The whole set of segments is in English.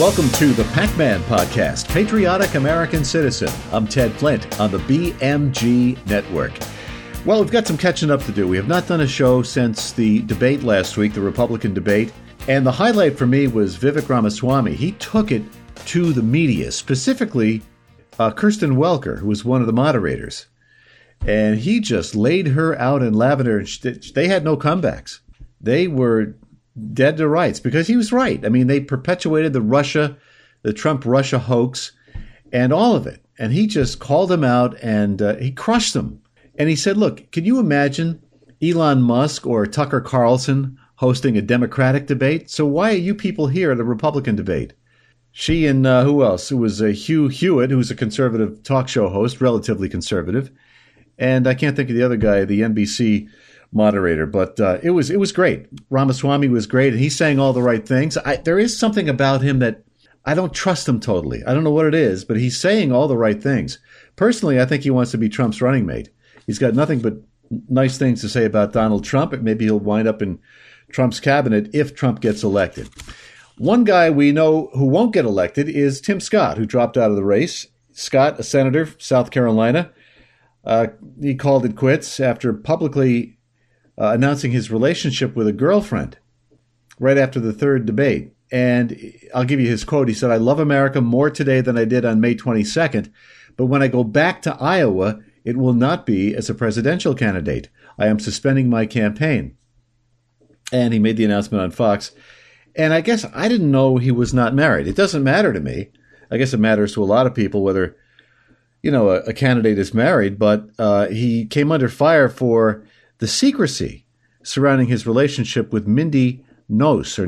Welcome to the Pac Man Podcast, Patriotic American Citizen. I'm Ted Flint on the BMG Network. Well, we've got some catching up to do. We have not done a show since the debate last week, the Republican debate. And the highlight for me was Vivek Ramaswamy. He took it to the media, specifically uh, Kristen Welker, who was one of the moderators. And he just laid her out in lavender. They had no comebacks. They were dead to rights because he was right. I mean, they perpetuated the Russia, the Trump Russia hoax, and all of it. And he just called them out and uh, he crushed them. And he said, Look, can you imagine Elon Musk or Tucker Carlson hosting a Democratic debate? So why are you people here at a Republican debate? She and uh, who else? It was uh, Hugh Hewitt, who's a conservative talk show host, relatively conservative. And I can't think of the other guy, the NBC moderator. But uh, it was it was great. Ramaswamy was great, and he's saying all the right things. I, there is something about him that I don't trust him totally. I don't know what it is, but he's saying all the right things. Personally, I think he wants to be Trump's running mate. He's got nothing but nice things to say about Donald Trump. Maybe he'll wind up in Trump's cabinet if Trump gets elected. One guy we know who won't get elected is Tim Scott, who dropped out of the race. Scott, a senator, South Carolina, uh, he called it quits after publicly uh, announcing his relationship with a girlfriend right after the third debate. And I'll give you his quote. He said, I love America more today than I did on May 22nd, but when I go back to Iowa, it will not be as a presidential candidate. I am suspending my campaign. And he made the announcement on Fox. And I guess I didn't know he was not married. It doesn't matter to me. I guess it matters to a lot of people whether, you know, a, a candidate is married, but uh, he came under fire for the secrecy surrounding his relationship with Mindy Noce or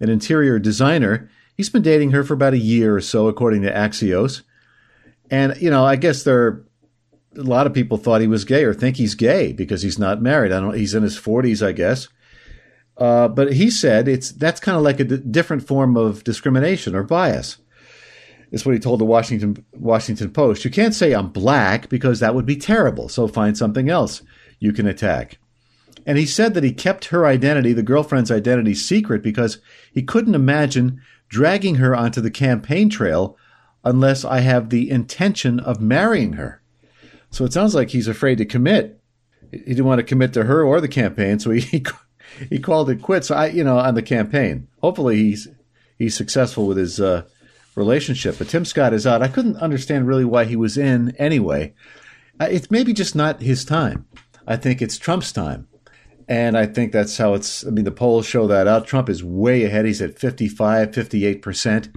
an interior designer. He's been dating her for about a year or so, according to Axios. And, you know, I guess there are a lot of people thought he was gay or think he's gay because he's not married. I don't he's in his 40s, I guess. Uh, but he said it's that's kind of like a d- different form of discrimination or bias. Is what he told the Washington Washington Post. You can't say I'm black because that would be terrible. So find something else you can attack. And he said that he kept her identity, the girlfriend's identity, secret because he couldn't imagine dragging her onto the campaign trail unless I have the intention of marrying her. So it sounds like he's afraid to commit. He didn't want to commit to her or the campaign, so he he called it quits. I, you know, on the campaign. Hopefully, he's he's successful with his uh, relationship. But Tim Scott is out. I couldn't understand really why he was in anyway. Uh, it's maybe just not his time. I think it's Trump's time. And I think that's how it's. I mean, the polls show that out. Trump is way ahead. He's at 55, 58%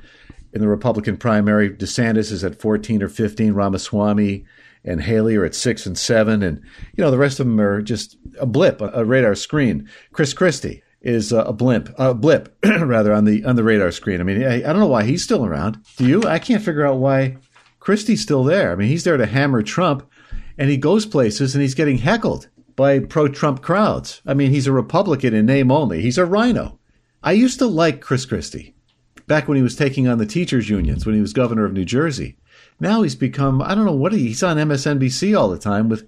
in the Republican primary. DeSantis is at 14 or 15. Ramaswamy and Haley are at six and seven. And, you know, the rest of them are just a blip, a radar screen. Chris Christie is a blimp, a blip, rather, on the on the radar screen. I mean, I, I don't know why he's still around. Do you? I can't figure out why Christie's still there. I mean, he's there to hammer Trump and he goes places and he's getting heckled by pro Trump crowds. I mean, he's a Republican in name only, he's a RINO. I used to like Chris Christie back when he was taking on the teachers' unions, when he was governor of New Jersey. Now he's become, I don't know what he, he's on MSNBC all the time with,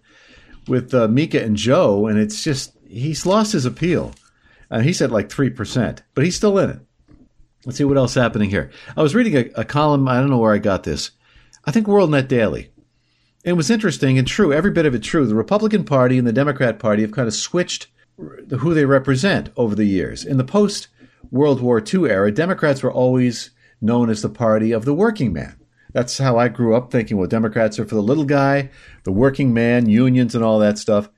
with uh, Mika and Joe, and it's just, he's lost his appeal. Uh, he's at like 3%, but he's still in it. Let's see what else happening here. I was reading a, a column, I don't know where I got this. I think WorldNet Daily it was interesting and true, every bit of it true. The Republican Party and the Democrat Party have kind of switched who they represent over the years. In the post World War II era, Democrats were always known as the party of the working man. That's how I grew up thinking, well, Democrats are for the little guy, the working man, unions, and all that stuff.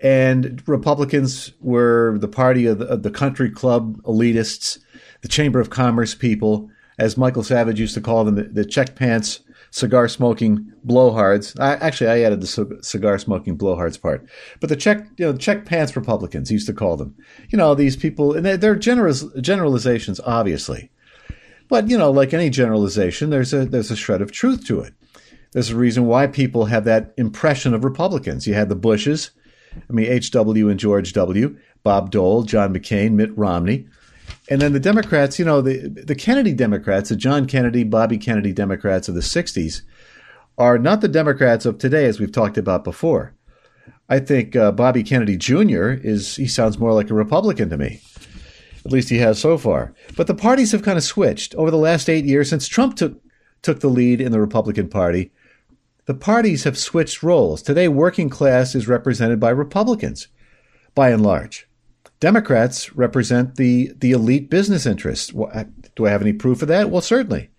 And Republicans were the party of the, of the country club elitists, the Chamber of Commerce people, as Michael Savage used to call them, the, the check pants cigar smoking blowhards. I, actually, I added the cigar smoking blowhards part. But the check, you know, check pants Republicans used to call them. You know, these people, and they're generous, generalizations, obviously. But you know, like any generalization, there's a there's a shred of truth to it. There's a reason why people have that impression of Republicans. You had the Bushes, I mean H.W. and George W., Bob Dole, John McCain, Mitt Romney. And then the Democrats, you know, the the Kennedy Democrats, the John Kennedy, Bobby Kennedy Democrats of the 60s are not the Democrats of today as we've talked about before. I think uh, Bobby Kennedy Jr. is he sounds more like a Republican to me. At least he has so far. But the parties have kind of switched over the last eight years since Trump took took the lead in the Republican Party. The parties have switched roles. Today, working class is represented by Republicans, by and large. Democrats represent the, the elite business interests. Do I have any proof of that? Well, certainly.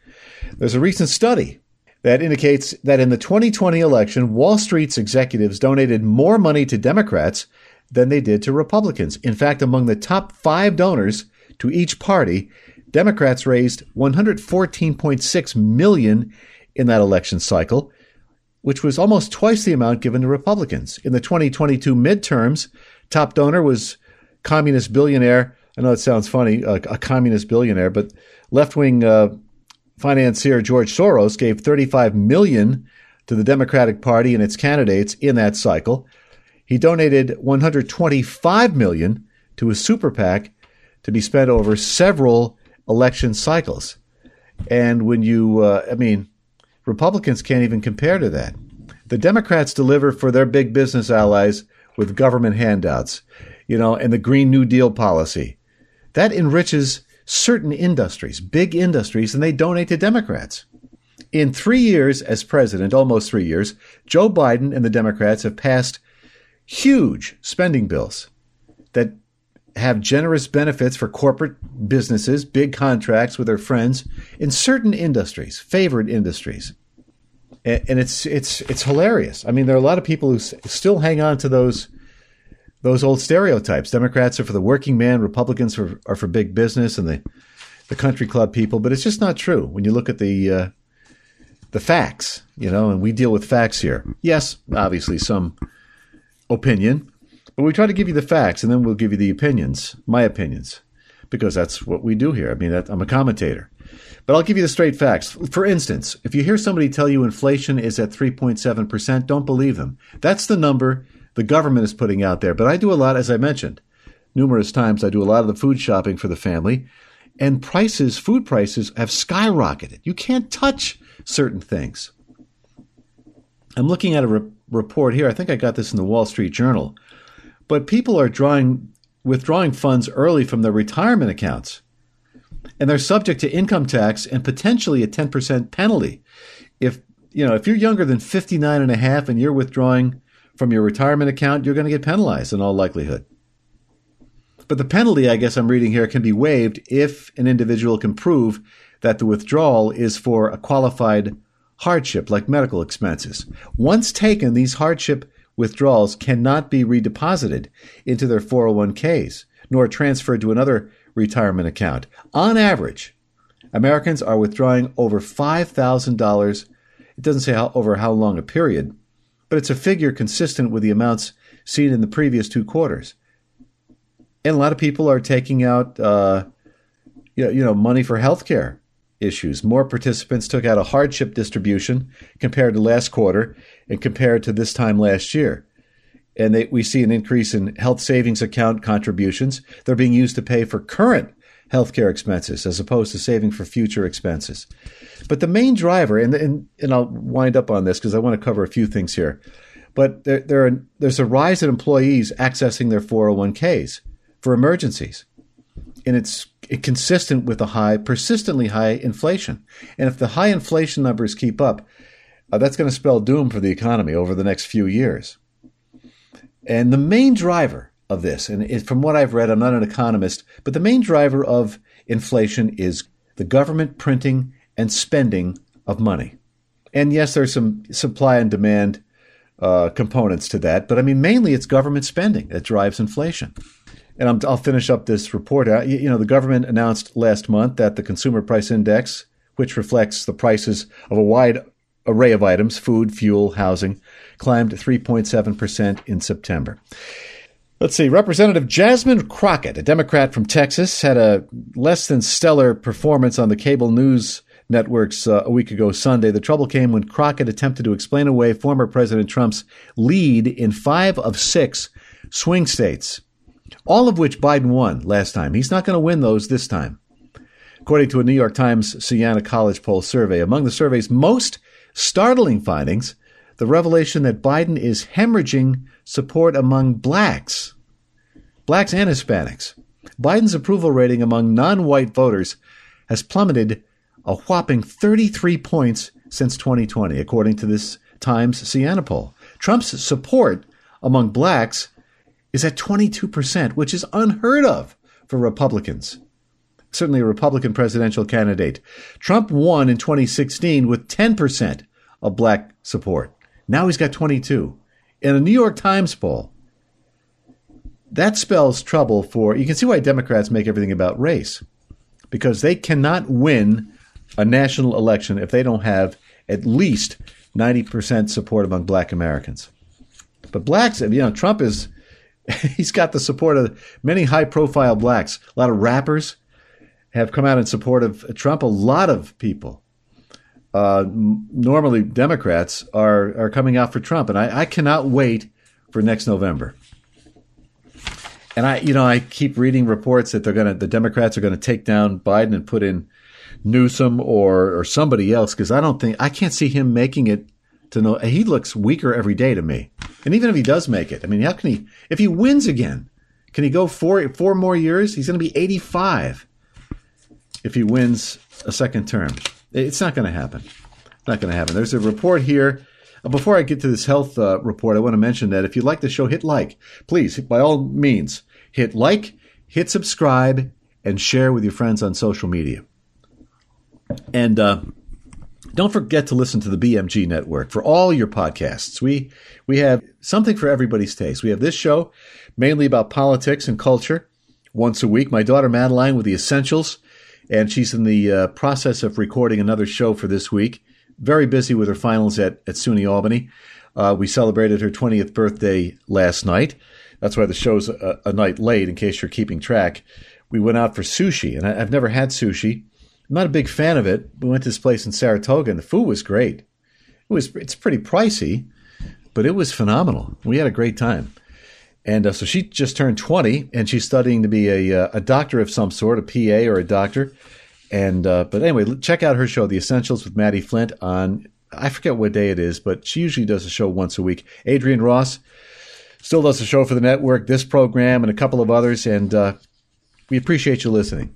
There's a recent study that indicates that in the 2020 election, Wall Street's executives donated more money to Democrats than they did to Republicans. In fact, among the top five donors to each party, Democrats raised 114.6 million in that election cycle, which was almost twice the amount given to Republicans. In the 2022 midterms, top donor was communist billionaire. I know it sounds funny, a, a communist billionaire, but left-wing uh, financier George Soros gave 35 million to the Democratic Party and its candidates in that cycle. He donated 125 million to a super PAC to be spent over several election cycles. And when you, uh, I mean, Republicans can't even compare to that. The Democrats deliver for their big business allies with government handouts, you know, and the Green New Deal policy. That enriches certain industries, big industries, and they donate to Democrats. In three years as president, almost three years, Joe Biden and the Democrats have passed huge spending bills that have generous benefits for corporate businesses, big contracts with their friends in certain industries, favored industries. And it's it's it's hilarious. I mean, there are a lot of people who still hang on to those those old stereotypes. Democrats are for the working man, Republicans are, are for big business and the the country club people. But it's just not true when you look at the uh, the facts. You know, and we deal with facts here. Yes, obviously some opinion, but we try to give you the facts and then we'll give you the opinions, my opinions, because that's what we do here. I mean, I'm a commentator. But I'll give you the straight facts. For instance, if you hear somebody tell you inflation is at 3.7%, don't believe them. That's the number the government is putting out there. But I do a lot, as I mentioned numerous times, I do a lot of the food shopping for the family, and prices, food prices, have skyrocketed. You can't touch certain things. I'm looking at a re- report here. I think I got this in the Wall Street Journal. But people are drawing withdrawing funds early from their retirement accounts. And they're subject to income tax and potentially a 10% penalty. If you know, if you're younger than 59 and a half and you're withdrawing from your retirement account, you're going to get penalized in all likelihood. But the penalty, I guess I'm reading here, can be waived if an individual can prove that the withdrawal is for a qualified hardship like medical expenses. Once taken, these hardship withdrawals cannot be redeposited into their 401ks nor transferred to another retirement account. On average, Americans are withdrawing over $5,000. It doesn't say how, over how long a period, but it's a figure consistent with the amounts seen in the previous two quarters. And a lot of people are taking out, uh, you know, money for healthcare issues. More participants took out a hardship distribution compared to last quarter and compared to this time last year. And they, we see an increase in health savings account contributions. They're being used to pay for current healthcare expenses as opposed to saving for future expenses. But the main driver, and, and, and I'll wind up on this because I want to cover a few things here. But there, there are, there's a rise in employees accessing their 401ks for emergencies. And it's consistent with the high, persistently high inflation. And if the high inflation numbers keep up, uh, that's going to spell doom for the economy over the next few years. And the main driver of this, and it, from what I've read, I'm not an economist, but the main driver of inflation is the government printing and spending of money. And yes, there's some supply and demand uh, components to that, but I mean, mainly it's government spending that drives inflation and i will finish up this report. Uh, you know, the government announced last month that the Consumer Price Index, which reflects the prices of a wide array of items food, fuel, housing climbed 3.7% in September. Let's see. Representative Jasmine Crockett, a Democrat from Texas, had a less than stellar performance on the cable news networks uh, a week ago Sunday. The trouble came when Crockett attempted to explain away former President Trump's lead in five of six swing states all of which Biden won last time. He's not going to win those this time. According to a New York Times Siena College poll survey, among the survey's most startling findings, the revelation that Biden is hemorrhaging support among blacks, blacks and Hispanics. Biden's approval rating among non white voters has plummeted a whopping 33 points since 2020, according to this Times Siena poll. Trump's support among blacks is at 22%, which is unheard of for Republicans. Certainly a Republican presidential candidate. Trump won in 2016 with 10% of black support. Now he's got 22. In a New York Times poll, that spells trouble for you can see why Democrats make everything about race because they cannot win a national election if they don't have at least 90% support among black Americans. But blacks, you know, Trump is he's got the support of many high profile blacks. A lot of rappers have come out in support of Trump. A lot of people, uh, normally Democrats, are, are coming out for Trump. And I, I cannot wait for next November. And I, you know, I keep reading reports that they're going to, the Democrats are going to take down Biden and put in Newsom or, or somebody else because I don't think, I can't see him making it to know. He looks weaker every day to me. And even if he does make it, I mean, how can he, if he wins again, can he go four, four more years? He's going to be 85 if he wins a second term. It's not going to happen. Not going to happen. There's a report here. Before I get to this health uh, report, I want to mention that if you like the show, hit like. Please, by all means, hit like, hit subscribe, and share with your friends on social media. And uh, don't forget to listen to the BMG network for all your podcasts. We we have something for everybody's taste. We have this show mainly about politics and culture once a week. My daughter Madeline with the essentials, and she's in the uh, process of recording another show for this week. Very busy with her finals at at SUNY Albany. Uh, we celebrated her 20th birthday last night. That's why the show's a, a, night late, in case you're keeping track. We went out for sushi, and I, I've never had sushi. I'm not a big fan of it. We went to this place in Saratoga, and the food was great. It was it's pretty pricey, but it was phenomenal. We had a great time. And uh, so she just turned 20, and she's studying to be a, uh, a doctor of some sort, a PA or a doctor. And uh, but anyway, check out her show, The Essentials with Maddie Flint, on I forget what day it is, but she usually does a show once a week. Adrian Ross still does a show for the network, this program, and a couple of others, and uh, we appreciate you listening.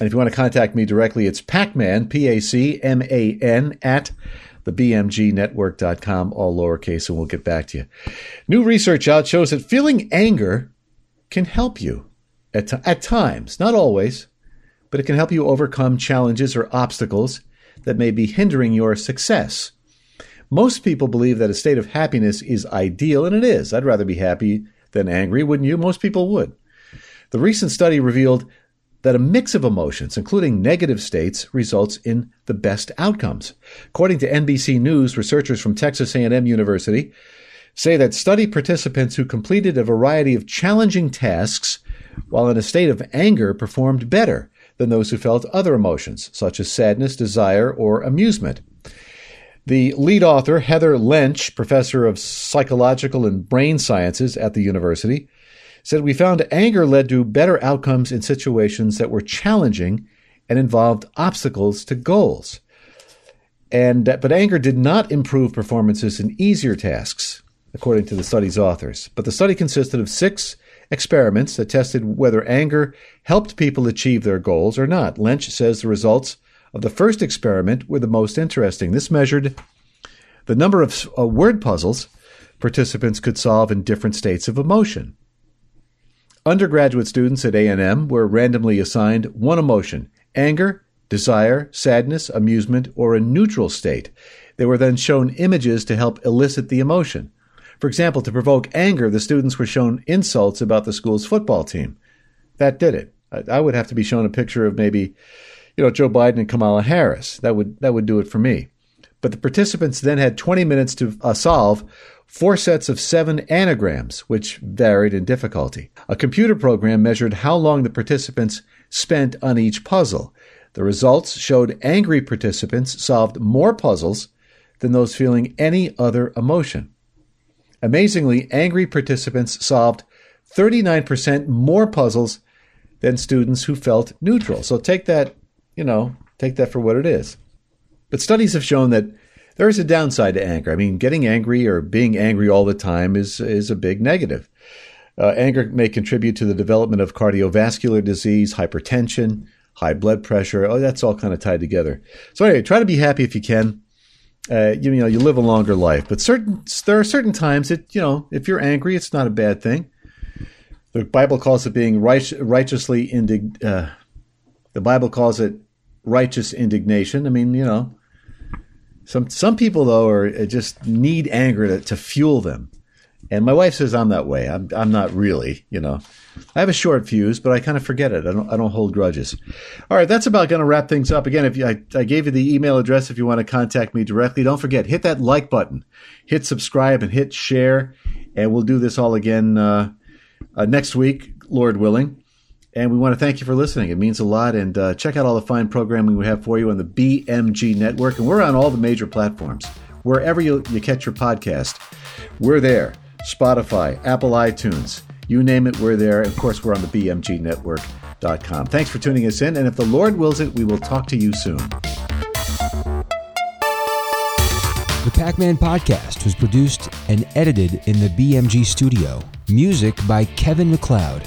And if you want to contact me directly, it's Pacman, P A C M A N, at thebmgnetwork.com, all lowercase, and we'll get back to you. New research out shows that feeling anger can help you at, t- at times, not always, but it can help you overcome challenges or obstacles that may be hindering your success. Most people believe that a state of happiness is ideal, and it is. I'd rather be happy than angry, wouldn't you? Most people would. The recent study revealed that a mix of emotions, including negative states, results in the best outcomes. According to NBC News, researchers from Texas A&M University say that study participants who completed a variety of challenging tasks while in a state of anger performed better than those who felt other emotions, such as sadness, desire, or amusement. The lead author, Heather Lench, professor of psychological and brain sciences at the university, said we found anger led to better outcomes in situations that were challenging and involved obstacles to goals. And but anger did not improve performances in easier tasks, according to the study's authors. But the study consisted of six experiments that tested whether anger helped people achieve their goals or not. Lynch says the results of the first experiment were the most interesting. This measured the number of uh, word puzzles participants could solve in different states of emotion. Undergraduate students at A&M were randomly assigned one emotion, anger, desire, sadness, amusement, or a neutral state. They were then shown images to help elicit the emotion. For example, to provoke anger, the students were shown insults about the school's football team. That did it. I would have to be shown a picture of maybe, you know, Joe Biden and Kamala Harris. That would that would do it for me. But the participants then had 20 minutes to uh, solve four sets of seven anagrams, which varied in difficulty. A computer program measured how long the participants spent on each puzzle. The results showed angry participants solved more puzzles than those feeling any other emotion. Amazingly, angry participants solved 39% more puzzles than students who felt neutral. So take that, you know, take that for what it is. But studies have shown that there is a downside to anger. I mean, getting angry or being angry all the time is is a big negative. Uh, anger may contribute to the development of cardiovascular disease, hypertension, high blood pressure. Oh, that's all kind of tied together. So anyway, try to be happy if you can. Uh, you, you know, you live a longer life, but certain there are certain times that you know if you're angry, it's not a bad thing. The Bible calls it being right, righteously indig. Uh, the Bible calls it righteous indignation. I mean, you know, some some people though are uh, just need anger to, to fuel them. And my wife says I'm that way. I'm I'm not really, you know. I have a short fuse, but I kind of forget it. I don't I don't hold grudges. All right, that's about going to wrap things up. Again, if you, I, I gave you the email address if you want to contact me directly, don't forget hit that like button, hit subscribe, and hit share, and we'll do this all again uh, uh, next week, Lord willing. And we want to thank you for listening. It means a lot. And uh, check out all the fine programming we have for you on the BMG network. And we're on all the major platforms. Wherever you, you catch your podcast, we're there. Spotify, Apple iTunes, you name it, we're there. And Of course, we're on the BMG network.com. Thanks for tuning us in. And if the Lord wills it, we will talk to you soon. The Pac Man podcast was produced and edited in the BMG studio. Music by Kevin MacLeod.